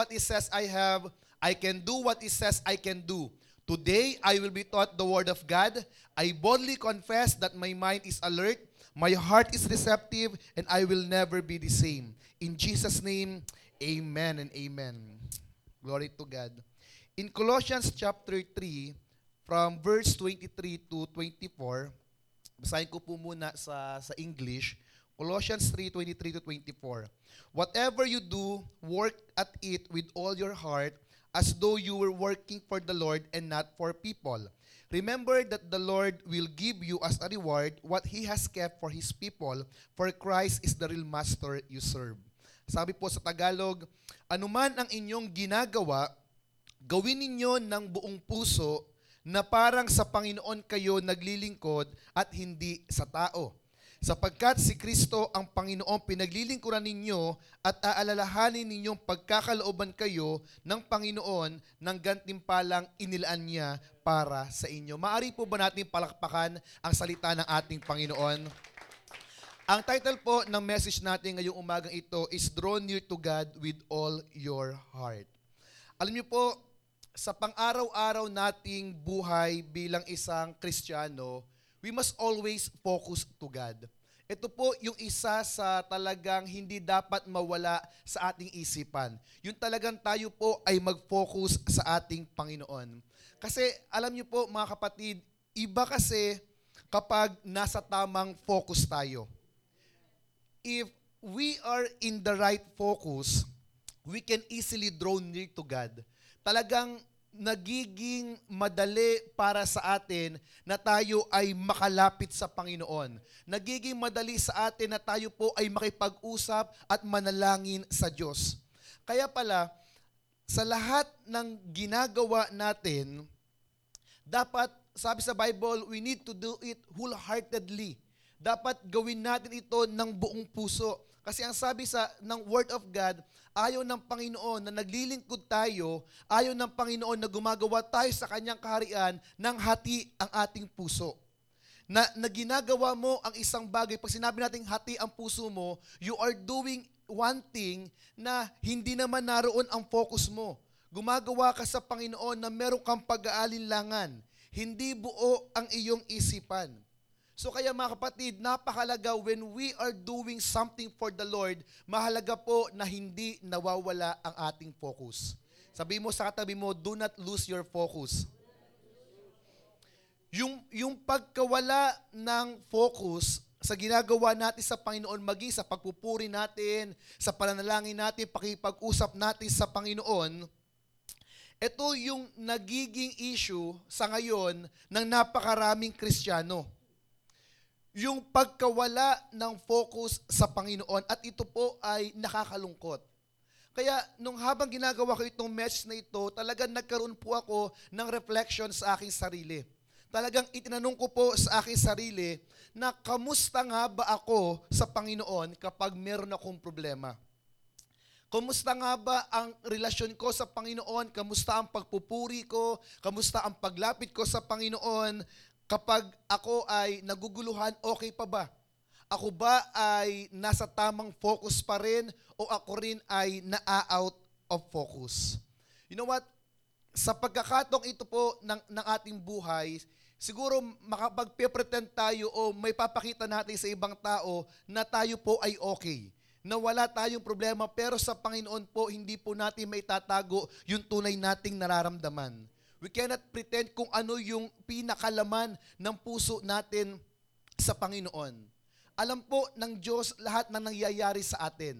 what it says I have. I can do what it says I can do. Today, I will be taught the word of God. I boldly confess that my mind is alert, my heart is receptive, and I will never be the same. In Jesus' name, amen and amen. Glory to God. In Colossians chapter 3, from verse 23 to 24, basahin ko po muna sa, sa English, Colossians 3, 23 to 24. Whatever you do, work at it with all your heart, as though you were working for the Lord and not for people. Remember that the Lord will give you as a reward what He has kept for His people, for Christ is the real master you serve. Sabi po sa Tagalog, anuman ang inyong ginagawa, gawin ninyo ng buong puso na parang sa Panginoon kayo naglilingkod at hindi sa tao. Sapagkat si Kristo ang Panginoon pinaglilingkuran ninyo at aalalahanin ninyong pagkakalooban kayo ng Panginoon ng gantimpalang inilaan niya para sa inyo. Maari po ba natin palakpakan ang salita ng ating Panginoon? Ang title po ng message natin ngayong umagang ito is Draw Near to God with All Your Heart. Alam niyo po, sa pang-araw-araw nating buhay bilang isang Kristiyano, we must always focus to God. Ito po yung isa sa talagang hindi dapat mawala sa ating isipan. Yung talagang tayo po ay mag-focus sa ating Panginoon. Kasi alam niyo po mga kapatid, iba kasi kapag nasa tamang focus tayo. If we are in the right focus, we can easily draw near to God. Talagang nagiging madali para sa atin na tayo ay makalapit sa Panginoon. Nagiging madali sa atin na tayo po ay makipag-usap at manalangin sa Diyos. Kaya pala, sa lahat ng ginagawa natin, dapat, sabi sa Bible, we need to do it wholeheartedly. Dapat gawin natin ito ng buong puso. Kasi ang sabi sa ng Word of God, ayaw ng Panginoon na naglilingkod tayo, ayaw ng Panginoon na gumagawa tayo sa kanyang kaharian ng hati ang ating puso. Na, na ginagawa mo ang isang bagay, pag sinabi natin hati ang puso mo, you are doing one thing na hindi naman naroon ang focus mo. Gumagawa ka sa Panginoon na meron kang pag-aalinlangan. Hindi buo ang iyong isipan. So kaya mga kapatid, napakalaga when we are doing something for the Lord, mahalaga po na hindi nawawala ang ating focus. Sabi mo sa katabi mo, do not lose your focus. Yung, yung pagkawala ng focus sa ginagawa natin sa Panginoon, maging sa pagpupuri natin, sa pananalangin natin, pakipag-usap natin sa Panginoon, ito yung nagiging issue sa ngayon ng napakaraming Kristiyano yung pagkawala ng focus sa Panginoon at ito po ay nakakalungkot. Kaya nung habang ginagawa ko itong message na ito, talagang nagkaroon po ako ng reflection sa aking sarili. Talagang itinanong ko po sa aking sarili na kamusta nga ba ako sa Panginoon kapag meron akong problema? Kamusta nga ba ang relasyon ko sa Panginoon? Kamusta ang pagpupuri ko? Kamusta ang paglapit ko sa Panginoon? Kapag ako ay naguguluhan, okay pa ba? Ako ba ay nasa tamang focus pa rin o ako rin ay na-out of focus? You know what? Sa pagkakatong ito po ng, ng ating buhay, siguro makapag-pretend tayo o may papakita natin sa ibang tao na tayo po ay okay. Na wala tayong problema pero sa Panginoon po hindi po natin may tatago yung tunay nating nararamdaman. We cannot pretend kung ano yung pinakalaman ng puso natin sa Panginoon. Alam po ng Diyos lahat na nangyayari sa atin.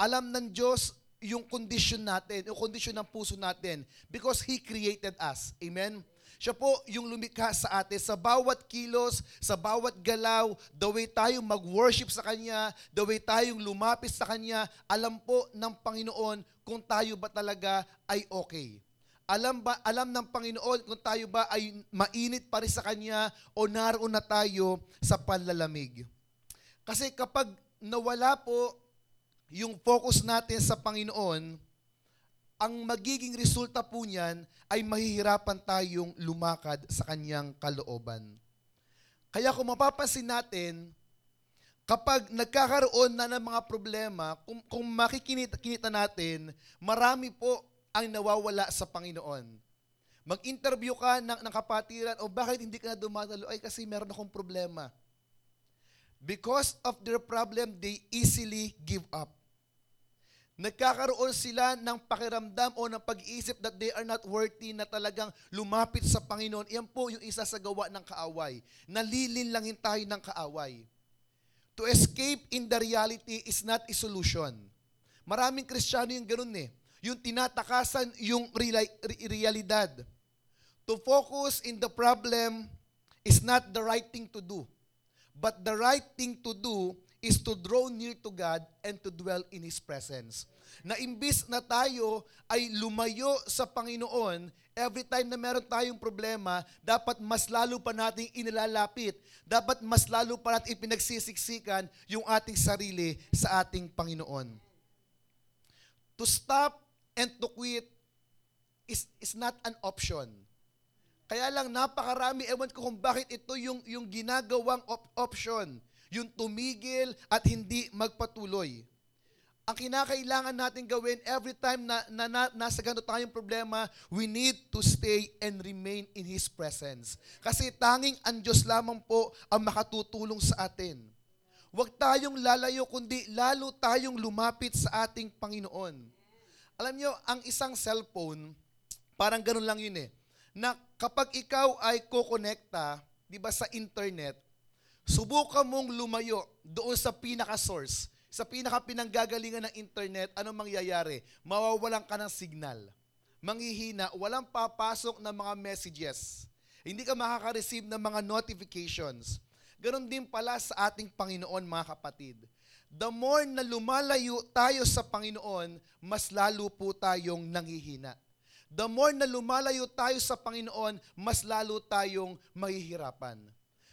Alam ng Diyos yung condition natin, yung condition ng puso natin because He created us. Amen? Siya po yung lumikha sa atin sa bawat kilos, sa bawat galaw, the way tayong mag-worship sa Kanya, the way tayong lumapit sa Kanya, alam po ng Panginoon kung tayo ba talaga ay okay. Alam ba alam ng Panginoon kung tayo ba ay mainit pa rin sa kanya o naroon na tayo sa panlalamig. Kasi kapag nawala po yung focus natin sa Panginoon, ang magiging resulta po niyan ay mahihirapan tayong lumakad sa kanyang kalooban. Kaya kung mapapansin natin, kapag nagkakaroon na ng mga problema, kung, kung makikinita kinita natin, marami po ang nawawala sa Panginoon. Mag-interview ka ng, ng kapatiran, o bakit hindi ka na dumadalo? Ay, kasi meron akong problema. Because of their problem, they easily give up. Nagkakaroon sila ng pakiramdam o ng pag-iisip that they are not worthy na talagang lumapit sa Panginoon. Yan po yung isa sa gawa ng kaaway. Nalilinlangin tayo ng kaaway. To escape in the reality is not a solution. Maraming Kristiyano yung ganun eh. Yung tinatakasan yung reali- re- realidad. To focus in the problem is not the right thing to do. But the right thing to do is to draw near to God and to dwell in His presence. Na imbis na tayo ay lumayo sa Panginoon, every time na meron tayong problema, dapat mas lalo pa nating inilalapit. Dapat mas lalo pa natin ipinagsisiksikan yung ating sarili sa ating Panginoon. To stop and to quit is, is not an option. Kaya lang napakarami, ewan ko kung bakit ito yung, yung ginagawang op- option, yung tumigil at hindi magpatuloy. Ang kinakailangan natin gawin every time na, na, na nasa ganito tayong problema, we need to stay and remain in His presence. Kasi tanging ang Diyos lamang po ang makatutulong sa atin. Huwag tayong lalayo, kundi lalo tayong lumapit sa ating Panginoon. Alam nyo, ang isang cellphone, parang ganun lang yun eh na kapag ikaw ay kokonekta, di ba, sa internet, subukan mong lumayo doon sa pinaka-source, sa pinaka-pinanggagalingan ng internet, anong mangyayari? Mawawalan ka ng signal. Manghihina, walang papasok na mga messages. Hindi ka makaka-receive ng mga notifications. Ganon din pala sa ating Panginoon, mga kapatid. The more na lumalayo tayo sa Panginoon, mas lalo po tayong nanghihina the more na lumalayo tayo sa Panginoon, mas lalo tayong mahihirapan.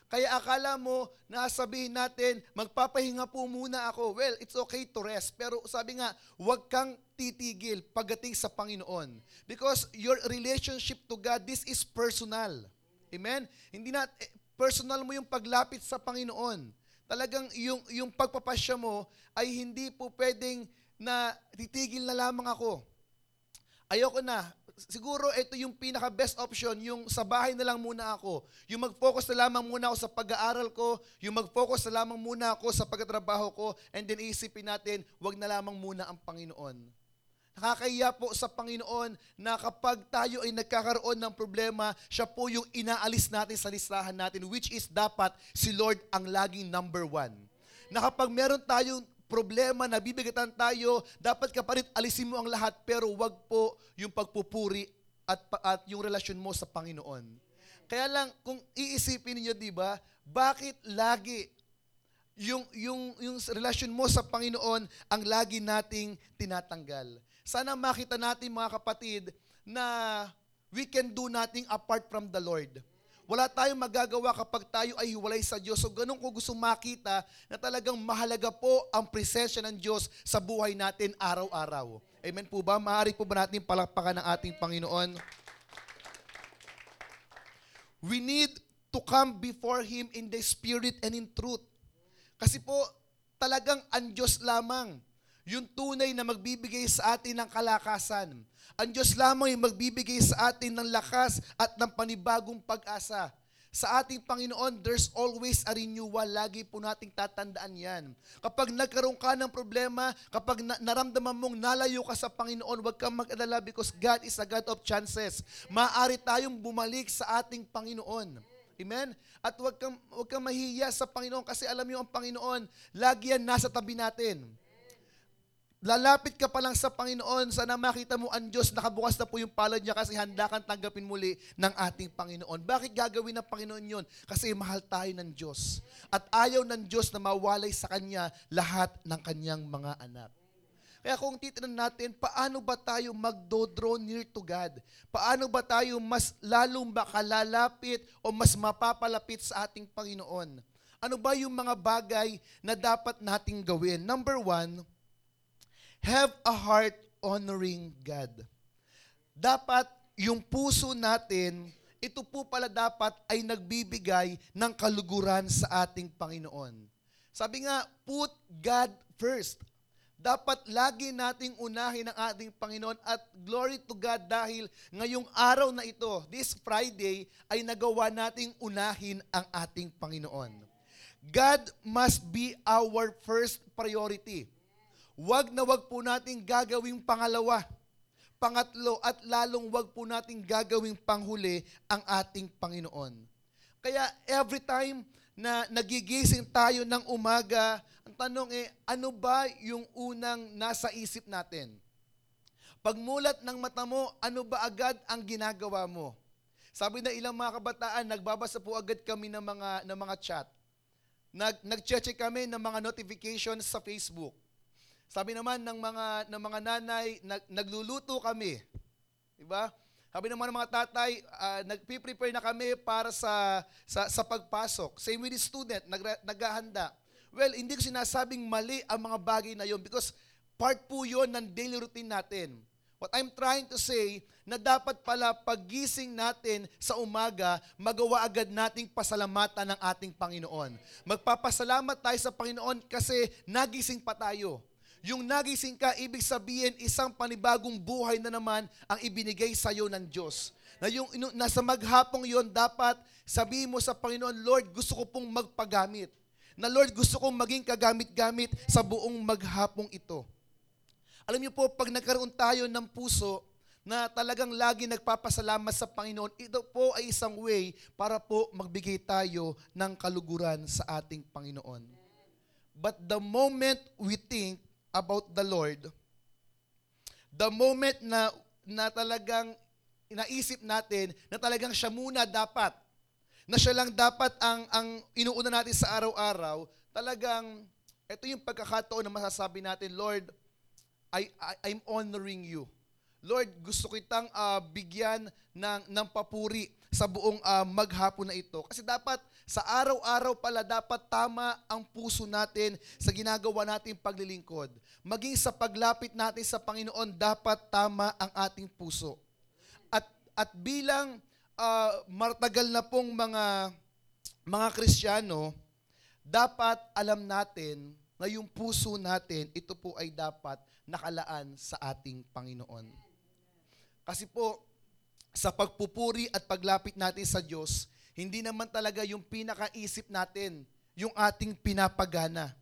Kaya akala mo, nasabihin natin, magpapahinga po muna ako. Well, it's okay to rest. Pero sabi nga, huwag kang titigil pagdating sa Panginoon. Because your relationship to God, this is personal. Amen? Hindi na, eh, personal mo yung paglapit sa Panginoon. Talagang yung, yung pagpapasya mo ay hindi po pwedeng na titigil na lamang ako. Ayoko na, siguro ito yung pinaka best option, yung sa bahay na lang muna ako. Yung mag-focus na lamang muna ako sa pag-aaral ko, yung mag-focus na lamang muna ako sa pagtatrabaho ko, and then isipin natin, wag na lamang muna ang Panginoon. Nakakahiya po sa Panginoon na kapag tayo ay nagkakaroon ng problema, siya po yung inaalis natin sa listahan natin, which is dapat si Lord ang laging number one. Na kapag meron tayong problema, nabibigatan tayo, dapat ka pa rin alisin mo ang lahat, pero wag po yung pagpupuri at, at yung relasyon mo sa Panginoon. Kaya lang, kung iisipin niyo di ba, bakit lagi yung, yung, yung relasyon mo sa Panginoon ang lagi nating tinatanggal? Sana makita natin mga kapatid na we can do nothing apart from the Lord. Wala tayong magagawa kapag tayo ay hiwalay sa Diyos. So ganun ko gusto makita na talagang mahalaga po ang presensya ng Diyos sa buhay natin araw-araw. Amen po ba? Maaari po ba natin palakpakan ng ating Panginoon? We need to come before Him in the Spirit and in truth. Kasi po, talagang ang Diyos lamang yung tunay na magbibigay sa atin ng kalakasan. Ang Diyos lamang yung magbibigay sa atin ng lakas at ng panibagong pag-asa. Sa ating Panginoon, there's always a renewal. Lagi po nating tatandaan yan. Kapag nagkaroon ka ng problema, kapag na- naramdaman mong nalayo ka sa Panginoon, huwag kang mag-alala because God is a God of chances. Maaari tayong bumalik sa ating Panginoon. Amen? At huwag kang, huwag kang mahiya sa Panginoon kasi alam niyo ang Panginoon, lagi yan nasa tabi natin. Lalapit ka pa lang sa Panginoon, sana makita mo ang Diyos, nakabukas na po yung palad niya kasi handa kang tanggapin muli ng ating Panginoon. Bakit gagawin ng Panginoon yon? Kasi mahal tayo ng Diyos. At ayaw ng Diyos na mawalay sa Kanya lahat ng Kanyang mga anak. Kaya kung titinan natin, paano ba tayo magdo-draw near to God? Paano ba tayo mas lalong makalalapit o mas mapapalapit sa ating Panginoon? Ano ba yung mga bagay na dapat nating gawin? Number one, have a heart honoring God. Dapat yung puso natin, ito po pala dapat ay nagbibigay ng kaluguran sa ating Panginoon. Sabi nga, put God first. Dapat lagi nating unahin ang ating Panginoon at glory to God dahil ngayong araw na ito, this Friday, ay nagawa nating unahin ang ating Panginoon. God must be our first priority. Wag na wag po nating gagawing pangalawa, pangatlo, at lalong wag po nating gagawing panghuli ang ating Panginoon. Kaya every time na nagigising tayo ng umaga, ang tanong eh, ano ba yung unang nasa isip natin? Pagmulat ng mata mo, ano ba agad ang ginagawa mo? Sabi na ilang mga kabataan, nagbabasa po agad kami ng mga, ng mga chat. Nag, nag-check kami ng mga notifications sa Facebook. Sabi naman ng mga, ng mga nanay, nag, nagluluto kami. Diba? Sabi naman ng mga tatay, uh, nagpi-prepare na kami para sa, sa, sa pagpasok. Same with the student, nag, naghahanda. Well, hindi ko sinasabing mali ang mga bagay na yon because part po yon ng daily routine natin. What I'm trying to say, na dapat pala pagising natin sa umaga, magawa agad nating pasalamatan ng ating Panginoon. Magpapasalamat tayo sa Panginoon kasi nagising pa tayo. Yung nagising ka, ibig sabihin, isang panibagong buhay na naman ang ibinigay sa iyo ng Diyos. Na yung nasa maghapong yon dapat sabihin mo sa Panginoon, Lord, gusto ko pong magpagamit. Na Lord, gusto kong maging kagamit-gamit sa buong maghapong ito. Alam niyo po, pag nagkaroon tayo ng puso na talagang lagi nagpapasalamat sa Panginoon, ito po ay isang way para po magbigay tayo ng kaluguran sa ating Panginoon. But the moment we think about the Lord, the moment na, na talagang inaisip natin na talagang siya muna dapat, na siya lang dapat ang, ang inuuna natin sa araw-araw, talagang ito yung pagkakataon na masasabi natin, Lord, I, I, I'm honoring you. Lord, gusto kitang uh, bigyan ng, ng papuri sa buong uh, maghapon na ito. Kasi dapat sa araw-araw pala dapat tama ang puso natin sa ginagawa nating paglilingkod. Maging sa paglapit natin sa Panginoon, dapat tama ang ating puso. At, at bilang uh, martagal na pong mga, mga Kristiyano, dapat alam natin na yung puso natin, ito po ay dapat nakalaan sa ating Panginoon. Kasi po, sa pagpupuri at paglapit natin sa Diyos, hindi naman talaga yung pinakaisip natin, yung ating pinapagana.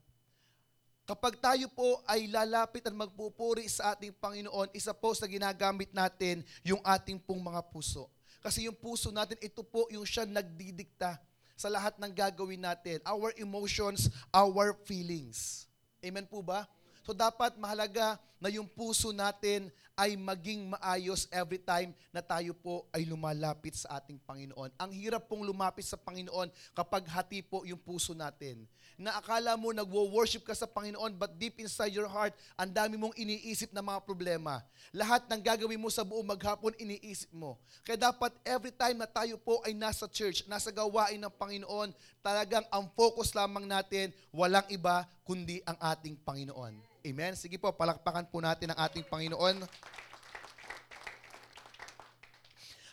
Kapag tayo po ay lalapit at magpupuri sa ating Panginoon, isa po sa ginagamit natin yung ating pong mga puso. Kasi yung puso natin, ito po yung siya nagdidikta sa lahat ng gagawin natin. Our emotions, our feelings. Amen po ba? So dapat mahalaga na yung puso natin ay maging maayos every time na tayo po ay lumalapit sa ating Panginoon. Ang hirap pong lumapit sa Panginoon kapag hati po yung puso natin. Na akala mo nagwo-worship ka sa Panginoon but deep inside your heart, ang dami mong iniisip na mga problema. Lahat ng gagawin mo sa buong maghapon, iniisip mo. Kaya dapat every time na tayo po ay nasa church, nasa gawain ng Panginoon, talagang ang focus lamang natin, walang iba kundi ang ating Panginoon. Amen? Sige po, palakpakan po natin ang ating Panginoon.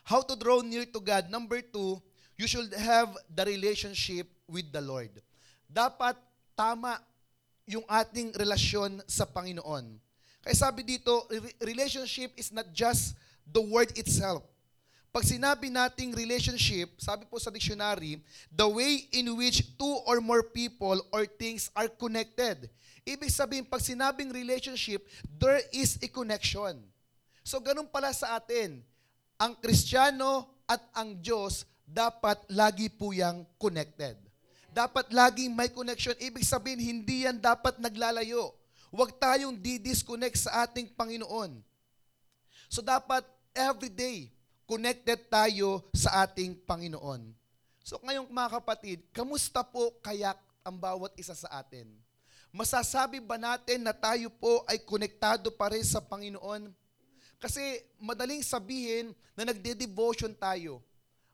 How to draw near to God. Number two, you should have the relationship with the Lord. Dapat tama yung ating relasyon sa Panginoon. Kaya sabi dito, relationship is not just the word itself. Pag sinabi nating relationship, sabi po sa dictionary, the way in which two or more people or things are connected Ibig sabihin, pag sinabing relationship, there is a connection. So, ganun pala sa atin. Ang Kristiyano at ang Diyos, dapat lagi po yung connected. Dapat laging may connection. Ibig sabihin, hindi yan dapat naglalayo. Huwag tayong di-disconnect sa ating Panginoon. So, dapat everyday, connected tayo sa ating Panginoon. So, ngayong mga kapatid, kamusta po kaya ang bawat isa sa atin? Masasabi ba natin na tayo po ay konektado pa rin sa Panginoon? Kasi madaling sabihin na nagde-devotion tayo.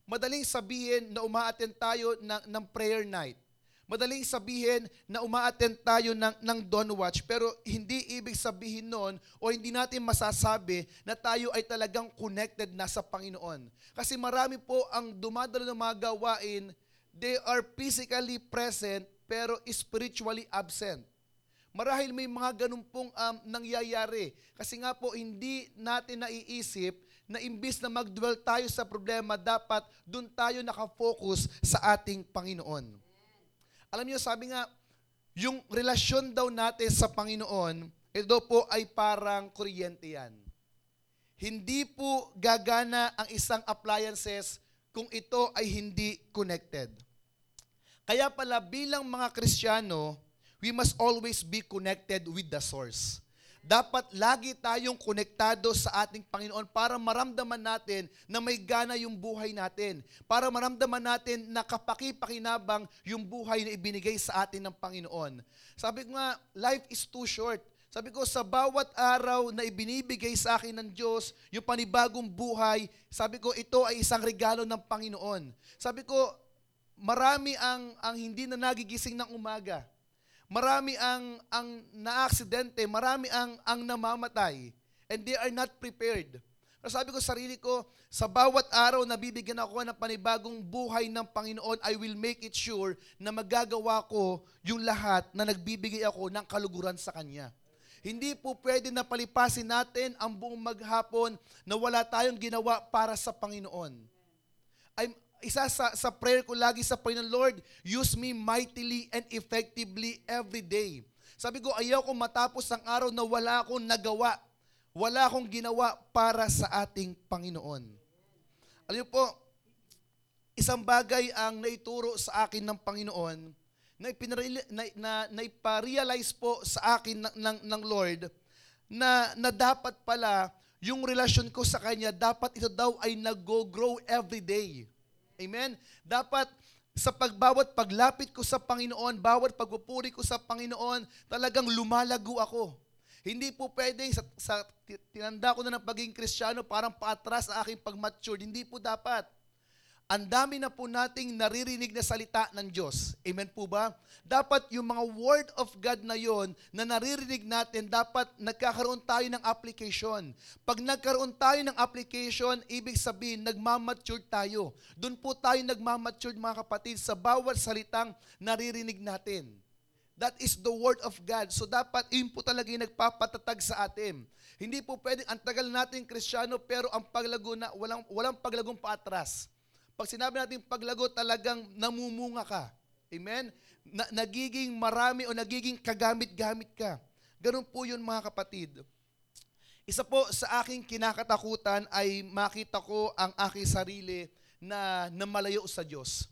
Madaling sabihin na umaattend tayo ng, ng prayer night. Madaling sabihin na umaattend tayo ng, ng dawn watch, pero hindi ibig sabihin noon o hindi natin masasabi na tayo ay talagang connected na sa Panginoon. Kasi marami po ang dumadalo ng mga gawain, they are physically present, pero spiritually absent. Marahil may mga ganun pong um, nangyayari. Kasi nga po, hindi natin naiisip na imbis na mag-dwell tayo sa problema, dapat dun tayo nakafocus sa ating Panginoon. Alam niyo, sabi nga, yung relasyon daw natin sa Panginoon, ito po ay parang kuryente yan. Hindi po gagana ang isang appliances kung ito ay hindi connected. Kaya pala bilang mga Kristiyano, we must always be connected with the source. Dapat lagi tayong konektado sa ating Panginoon para maramdaman natin na may gana yung buhay natin. Para maramdaman natin na kapaki-pakinabang yung buhay na ibinigay sa atin ng Panginoon. Sabi ko nga, life is too short. Sabi ko, sa bawat araw na ibinibigay sa akin ng Diyos, yung panibagong buhay, sabi ko, ito ay isang regalo ng Panginoon. Sabi ko, marami ang, ang hindi na nagigising ng umaga. Marami ang ang naaksidente, marami ang ang namamatay and they are not prepared. Pero sabi ko sa sarili ko, sa bawat araw na bibigyan ako ng panibagong buhay ng Panginoon, I will make it sure na magagawa ko yung lahat na nagbibigay ako ng kaluguran sa Kanya. Hindi po pwede na palipasin natin ang buong maghapon na wala tayong ginawa para sa Panginoon. I'm, isa sa, sa prayer ko lagi sa Panginoon, Lord, use me mightily and effectively every day. Sabi ko, ayaw ko matapos ang araw na wala akong nagawa. Wala akong ginawa para sa ating Panginoon. Alam po, isang bagay ang naituro sa akin ng Panginoon na, ipinarili, na, na, na iparealize po sa akin ng, ng, ng Lord na, na dapat pala yung relasyon ko sa Kanya, dapat ito daw ay nag-grow every day. Amen? Dapat sa pagbawat paglapit ko sa Panginoon, bawat pagpupuri ko sa Panginoon, talagang lumalago ako. Hindi po pwedeng sa, sa tinanda ko na ng pagiging Kristiyano, parang paatras ang aking pag-mature. Hindi po dapat. Ang dami na po nating naririnig na salita ng Diyos. Amen po ba? Dapat yung mga word of God na yon na naririnig natin, dapat nagkakaroon tayo ng application. Pag nagkaroon tayo ng application, ibig sabihin, nagmamature tayo. Doon po tayo nagmamature mga kapatid sa bawat salitang naririnig natin. That is the word of God. So dapat yun po talaga yung nagpapatatag sa atin. Hindi po pwedeng ang tagal natin kristyano pero ang paglago na walang walang paglagong paatras. Pag sinabi natin paglago, talagang namumunga ka. Amen? Na, nagiging marami o nagiging kagamit-gamit ka. Ganun po yun mga kapatid. Isa po sa aking kinakatakutan ay makita ko ang aking sarili na namalayo sa Diyos.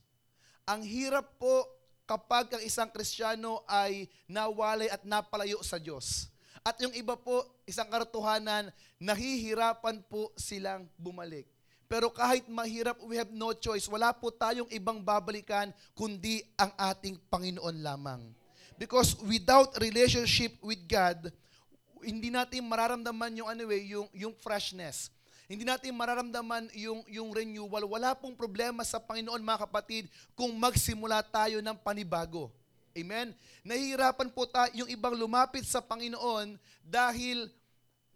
Ang hirap po kapag ang isang Kristiyano ay nawalay at napalayo sa Diyos. At yung iba po, isang karatuhanan, nahihirapan po silang bumalik. Pero kahit mahirap, we have no choice. Wala po tayong ibang babalikan kundi ang ating Panginoon lamang. Because without relationship with God, hindi natin mararamdaman yung ano eh, yung yung freshness. Hindi natin mararamdaman yung yung renewal. Wala pong problema sa Panginoon mga kapatid kung magsimula tayo ng panibago. Amen. Nahihirapan po tayo yung ibang lumapit sa Panginoon dahil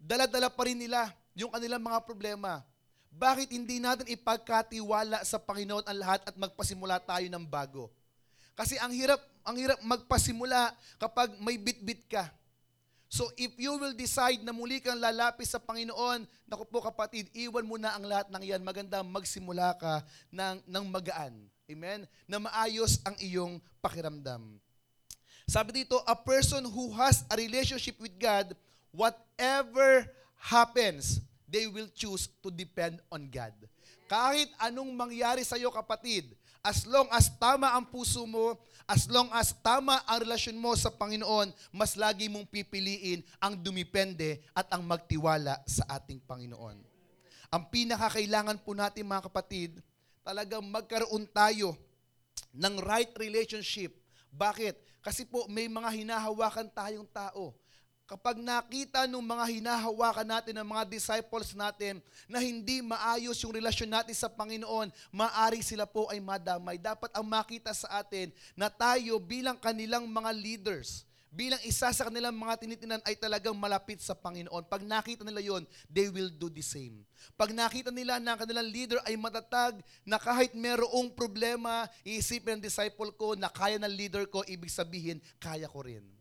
dala-dala pa rin nila yung kanilang mga problema. Bakit hindi natin ipagkatiwala sa Panginoon ang lahat at magpasimula tayo ng bago? Kasi ang hirap, ang hirap magpasimula kapag may bit-bit ka. So if you will decide na muli kang lalapis sa Panginoon, naku po kapatid, iwan mo na ang lahat ng yan. Maganda magsimula ka ng, ng magaan. Amen? Na maayos ang iyong pakiramdam. Sabi dito, a person who has a relationship with God, whatever happens, they will choose to depend on God. Kahit anong mangyari sa iyo kapatid, as long as tama ang puso mo, as long as tama ang relasyon mo sa Panginoon, mas lagi mong pipiliin ang dumipende at ang magtiwala sa ating Panginoon. Ang pinakakailangan po natin mga kapatid, talagang magkaroon tayo ng right relationship. Bakit? Kasi po may mga hinahawakan tayong tao kapag nakita ng mga hinahawakan natin ng mga disciples natin na hindi maayos yung relasyon natin sa Panginoon, maari sila po ay madamay. Dapat ang makita sa atin na tayo bilang kanilang mga leaders, bilang isa sa kanilang mga tinitinan ay talagang malapit sa Panginoon. Pag nakita nila yon, they will do the same. Pag nakita nila na ang kanilang leader ay matatag, na kahit merong problema, iisipin ng disciple ko na kaya ng leader ko, ibig sabihin, kaya ko rin.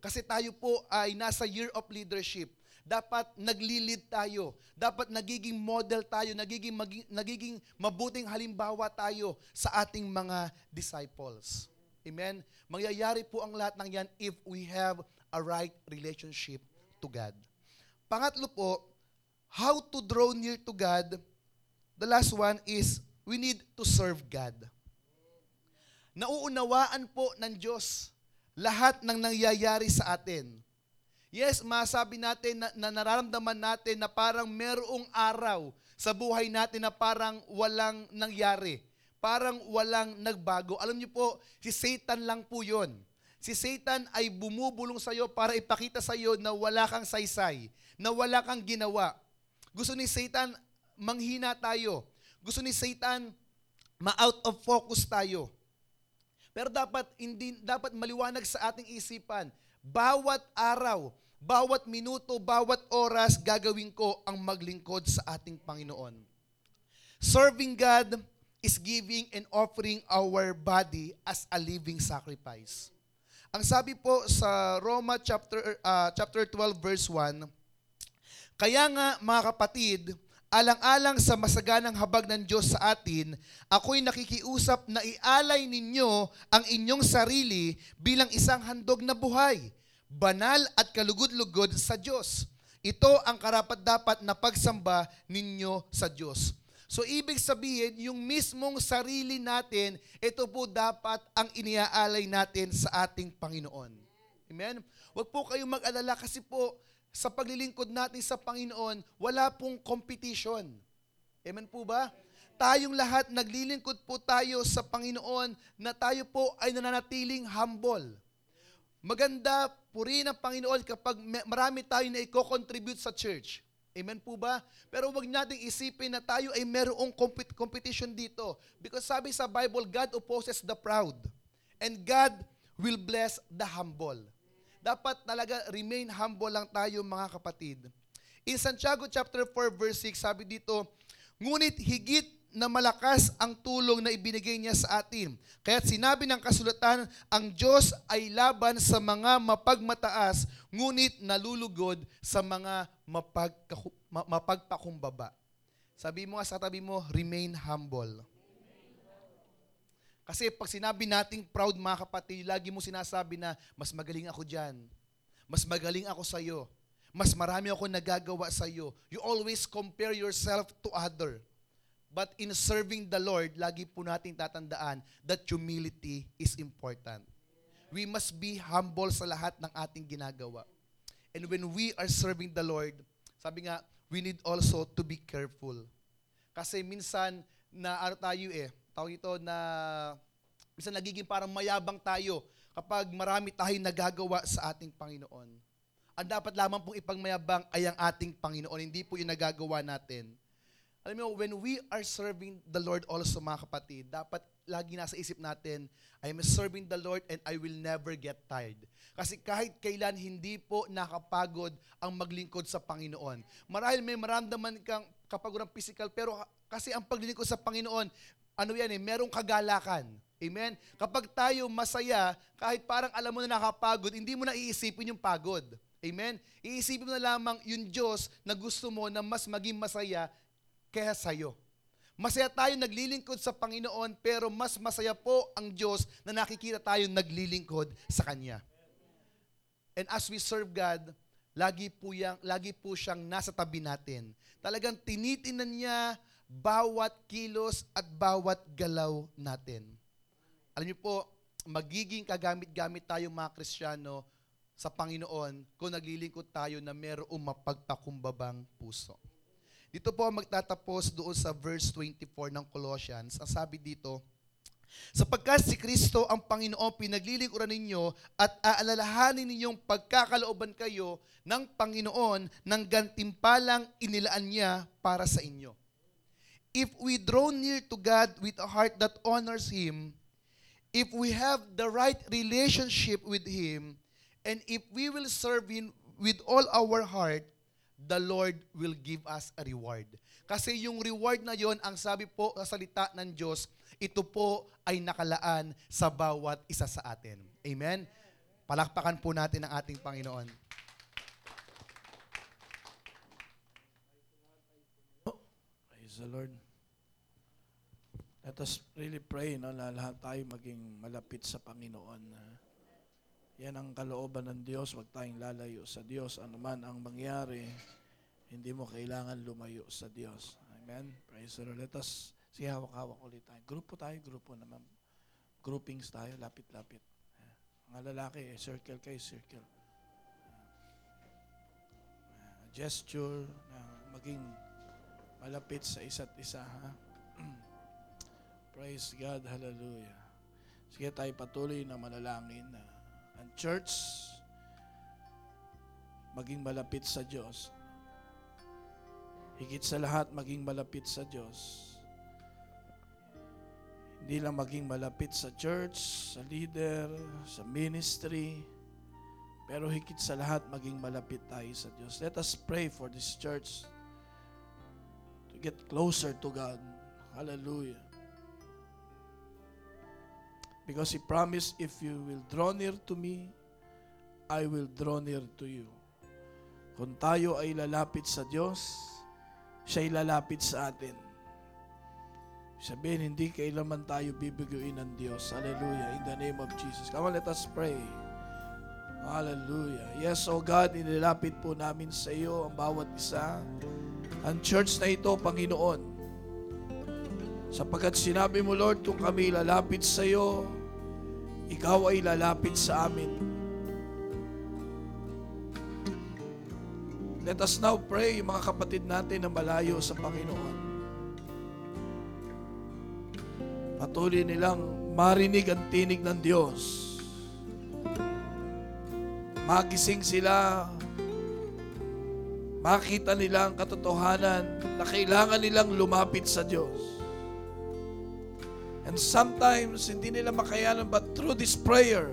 Kasi tayo po ay nasa year of leadership. Dapat naglilid tayo. Dapat nagiging model tayo, nagiging, magi- nagiging mabuting halimbawa tayo sa ating mga disciples. Amen? Mangyayari po ang lahat ng yan if we have a right relationship to God. Pangatlo po, how to draw near to God. The last one is, we need to serve God. Nauunawaan po ng Diyos lahat ng nangyayari sa atin. Yes, masabi natin na, na nararamdaman natin na parang merong araw sa buhay natin na parang walang nangyari. Parang walang nagbago. Alam niyo po, si Satan lang po yon. Si Satan ay bumubulong sa iyo para ipakita sa iyo na wala kang saysay, na wala kang ginawa. Gusto ni Satan manghina tayo. Gusto ni Satan ma-out of focus tayo. Pero dapat hindi dapat maliwanag sa ating isipan. Bawat araw, bawat minuto, bawat oras gagawin ko ang maglingkod sa ating Panginoon. Serving God is giving and offering our body as a living sacrifice. Ang sabi po sa Roma chapter uh, chapter 12 verse 1, kaya nga mga kapatid, alang-alang sa masaganang habag ng Diyos sa atin, ako'y nakikiusap na ialay ninyo ang inyong sarili bilang isang handog na buhay, banal at kalugod-lugod sa Diyos. Ito ang karapat-dapat na pagsamba ninyo sa Diyos. So ibig sabihin, yung mismong sarili natin, ito po dapat ang iniaalay natin sa ating Panginoon. Amen? Huwag po kayong mag-alala kasi po, sa paglilingkod natin sa Panginoon, wala pong competition. Amen po ba? Tayong lahat, naglilingkod po tayo sa Panginoon na tayo po ay nananatiling humble. Maganda, purihin ang Panginoon kapag marami tayo na i-contribute sa church. Amen po ba? Pero wag nating isipin na tayo ay merong compet- competition dito. Because sabi sa Bible, God opposes the proud. And God will bless the humble. Dapat talaga remain humble lang tayo mga kapatid. In Santiago chapter 4 verse 6, sabi dito, Ngunit higit na malakas ang tulong na ibinigay niya sa atin. Kaya't sinabi ng kasulatan, ang Diyos ay laban sa mga mapagmataas, ngunit nalulugod sa mga mapagpakumbaba. Sabi mo nga sa tabi mo, remain humble. Kasi pag sinabi nating proud mga kapatid, lagi mo sinasabi na, mas magaling ako dyan. Mas magaling ako sa'yo. Mas marami ako nagagawa sa'yo. You always compare yourself to other. But in serving the Lord, lagi po nating tatandaan that humility is important. We must be humble sa lahat ng ating ginagawa. And when we are serving the Lord, sabi nga, we need also to be careful. Kasi minsan, na tayo eh, tawag ito na, minsan nagiging parang mayabang tayo kapag marami tayong nagagawa sa ating Panginoon. Ang dapat lamang pong ipagmayabang ay ang ating Panginoon, hindi po yung nagagawa natin. Alam mo, when we are serving the Lord also, mga kapatid, dapat lagi nasa isip natin, I am serving the Lord and I will never get tired. Kasi kahit kailan hindi po nakapagod ang maglingkod sa Panginoon. Marahil may maramdaman kang kapagodang physical, pero kasi ang paglingkod sa Panginoon, ano yan eh, merong kagalakan. Amen? Kapag tayo masaya, kahit parang alam mo na nakapagod, hindi mo na iisipin yung pagod. Amen? Iisipin mo na lamang yung Diyos na gusto mo na mas maging masaya kaya sa'yo. Masaya tayo naglilingkod sa Panginoon, pero mas masaya po ang Diyos na nakikita tayo naglilingkod sa Kanya. And as we serve God, lagi po, yang, lagi po siyang nasa tabi natin. Talagang tinitinan niya bawat kilos at bawat galaw natin. Alam niyo po, magiging kagamit-gamit tayo mga Kristiyano sa Panginoon kung naglilingkod tayo na mayroong mapagpakumbabang puso. Dito po magtatapos doon sa verse 24 ng Colossians. Ang sabi dito, Sapagkat si Kristo ang Panginoon pinaglilingkuran ninyo at aalalahanin ninyong pagkakalooban kayo ng Panginoon ng gantimpalang inilaan niya para sa inyo. If we draw near to God with a heart that honors Him, if we have the right relationship with Him, And if we will serve Him with all our heart, the Lord will give us a reward. Kasi yung reward na yon, ang sabi po sa salita ng Diyos, ito po ay nakalaan sa bawat isa sa atin. Amen? Palakpakan po natin ang ating Panginoon. Praise the Lord. Let us really pray no, na lahat tayo maging malapit sa Panginoon. Yan ang kalooban ng Diyos. Huwag tayong lalayo sa Diyos. Ano man ang mangyari, hindi mo kailangan lumayo sa Diyos. Amen? Praise the Lord. Let us, sige, hawak-hawak ulit tayo. Grupo tayo, grupo naman. Groupings tayo, lapit-lapit. Mga lalaki, circle kayo, circle. Gesture na maging malapit sa isa't isa, ha? Praise God, hallelujah. Sige tayo patuloy na manalangin na ang church maging malapit sa Diyos. Higit sa lahat, maging malapit sa Diyos. Hindi lang maging malapit sa church, sa leader, sa ministry, pero higit sa lahat, maging malapit tayo sa Diyos. Let us pray for this church get closer to God. Hallelujah. Because He promised, if you will draw near to me, I will draw near to you. Kung tayo ay lalapit sa Diyos, siya'y lalapit sa atin. Sabihin, hindi kailanman tayo bibiguin ng Diyos. Hallelujah. In the name of Jesus. Come on, let us pray. Hallelujah. Yes, O God, inilapit po namin sa iyo ang bawat isa. Ang church na ito, Panginoon. Sapagkat sinabi mo, Lord, kung kami lalapit sa iyo, ikaw ay lalapit sa amin. Let us now pray, mga kapatid natin na malayo sa Panginoon. Patuloy nilang marinig ang tinig ng Diyos. Magising sila, makita nila ang katotohanan na kailangan nilang lumapit sa Diyos. And sometimes, hindi nila makayanan, but through this prayer,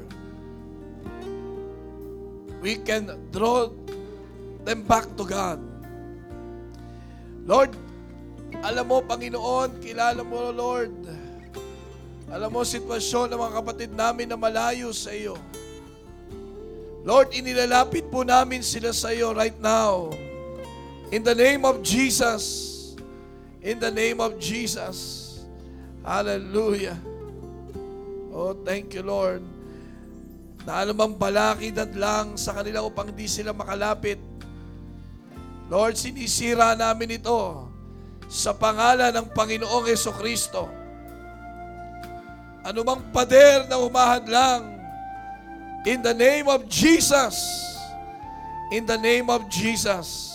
we can draw them back to God. Lord, alam mo, Panginoon, kilala mo, Lord, alam mo sitwasyon ng mga kapatid namin na malayo sa iyo. Lord, inilalapit po namin sila sa iyo right now. In the name of Jesus. In the name of Jesus. Hallelujah. Oh, thank you, Lord. Na anumang balakidad lang sa kanila upang di sila makalapit. Lord, sinisira namin ito sa pangalan ng Panginoong Yeso Kristo. Anumang pader na humahadlang in the name of Jesus. In the name of Jesus.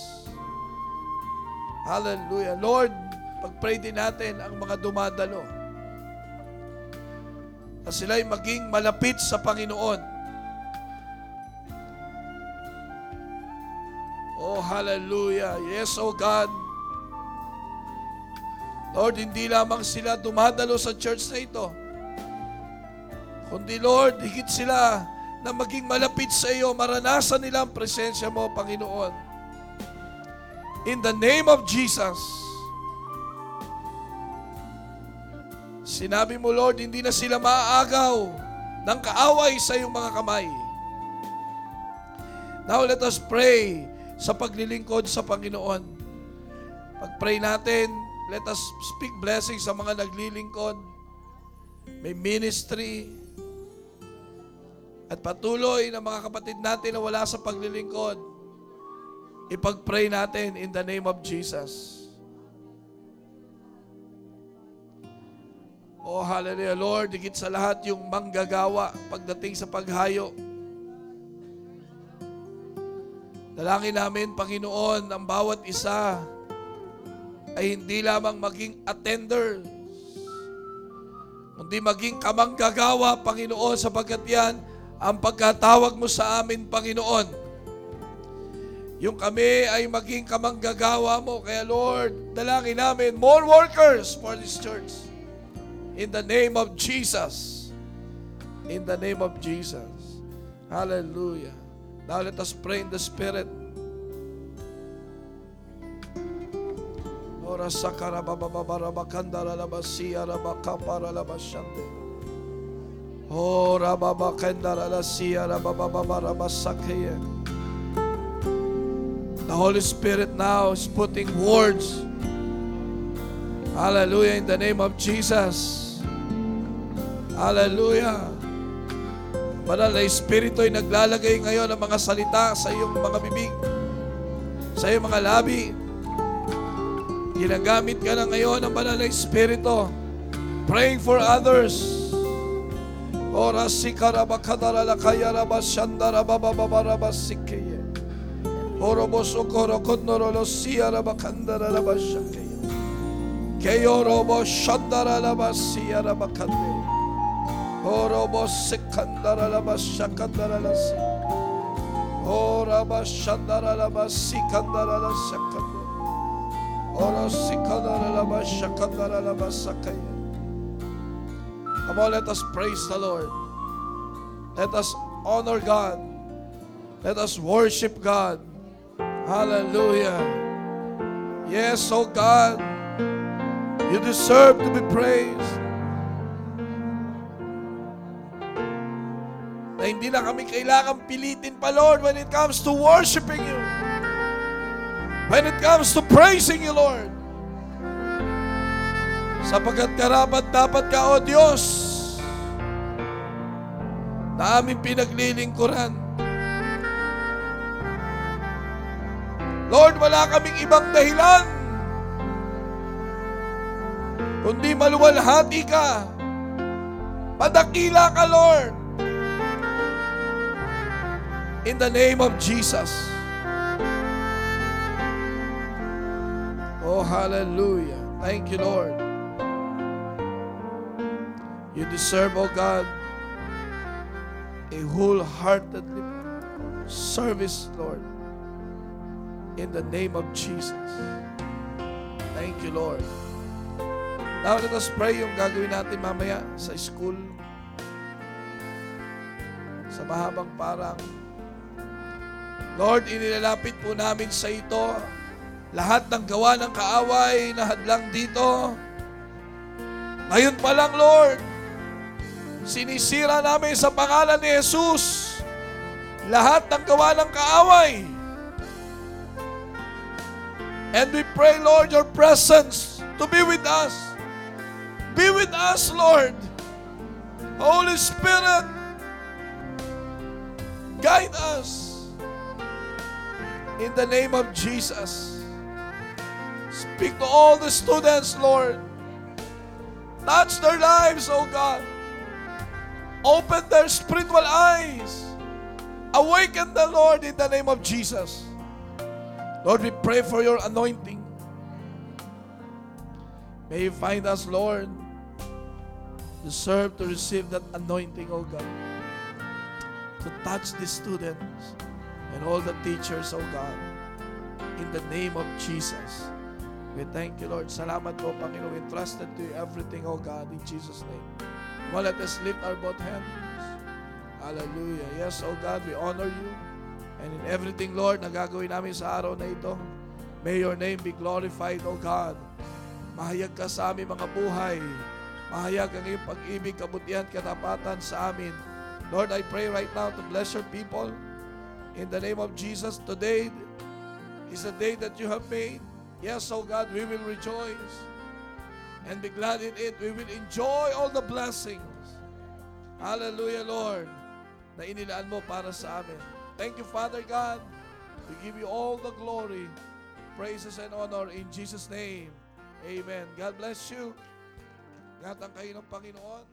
Hallelujah. Lord, pag-pray din natin ang mga dumadalo na sila'y maging malapit sa Panginoon. Oh, hallelujah. Yes, oh God. Lord, hindi lamang sila dumadalo sa church na ito, kundi Lord, higit sila na maging malapit sa iyo, maranasan nila ang presensya mo, Panginoon. In the name of Jesus, Sinabi mo, Lord, hindi na sila maaagaw ng kaaway sa iyong mga kamay. Now, let us pray sa paglilingkod sa Panginoon. Pag-pray natin, let us speak blessings sa mga naglilingkod. May ministry. At patuloy na mga kapatid natin na wala sa paglilingkod. Ipag-pray natin in the name of Jesus. Oh, hallelujah, Lord. Higit sa lahat yung manggagawa pagdating sa paghayo. Dalangin namin, Panginoon, ang bawat isa ay hindi lamang maging attender, kundi maging kamanggagawa, Panginoon, sapagkat yan ang pagkatawag mo sa amin, Panginoon. Yung kami ay maging kamanggagawa mo. Kaya Lord, dalangin namin more workers for this church. In the name of Jesus. In the name of Jesus. Hallelujah. Now let us pray in the Spirit. Ora sakara baba baba raba kandara laba siya raba baba baba raba sakaya. The Holy Spirit now is putting words. Hallelujah in the name of Jesus. Hallelujah. Banal na Espiritu ay naglalagay ngayon ng mga salita sa iyong mga bibig, sa iyong mga labi. Ginagamit ka na ngayon ng Banal na Espiritu, praying for others. Orası karaba kadar ala kayara başandara baba baba raba sikkeye. Orobosu koro kondorolo siyara bakandara raba şakeye. Keyoro boşandara raba siyara bakandere. Orobos sikkandara raba şakandara lasi. Ora başandara raba sikandara la sakandere. Orası kadar ala başakandara raba sakeye. Come on, let us praise the Lord. Let us honor God. Let us worship God. Hallelujah. Yes, oh God, you deserve to be praised. Na hindi na kami kailangan pilitin pa, Lord, when it comes to worshiping you. When it comes to praising you, Lord. Sapagkat karapat dapat ka, O Diyos, na aming pinaglilingkuran. Lord, wala kaming ibang dahilan kundi maluwalhati ka. Padakila ka, Lord. In the name of Jesus. Oh, hallelujah. Thank you, Lord. Deserve, oh God, a wholehearted service, Lord. In the name of Jesus. Thank you, Lord. Now, let us pray yung gagawin natin mamaya sa school. Sa mahabang parang. Lord, inilalapit po namin sa ito lahat ng gawa ng kaaway na hadlang dito. Ngayon pa lang, Lord, sinisira namin sa pangalan ni Jesus lahat ng gawa ng kaaway. And we pray, Lord, your presence to be with us. Be with us, Lord. Holy Spirit, guide us. In the name of Jesus. Speak to all the students, Lord. Touch their lives, oh God. Open their spiritual eyes. Awaken the Lord in the name of Jesus. Lord, we pray for your anointing. May you find us, Lord, deserve to receive that anointing, oh God, to touch the students and all the teachers, oh God, in the name of Jesus. We thank you, Lord. Salamat po, Panginoon. We trusted to you everything, oh God, in Jesus' name. Well, let us lift our both hands. Hallelujah. Yes, oh God, we honor you. And in everything, Lord, na gagawin namin sa araw na ito, may your name be glorified, oh God. Mahayag ka sa aming mga buhay. Mahayag ang iyong pag-ibig, kabutihan, katapatan sa amin. Lord, I pray right now to bless your people. In the name of Jesus, today is the day that you have made. Yes, oh God, we will rejoice and be glad in it. We will enjoy all the blessings. Hallelujah, Lord, na inilaan mo para sa amin. Thank you, Father God. We give you all the glory, praises, and honor in Jesus' name. Amen. God bless you. Ingatan kayo ng Panginoon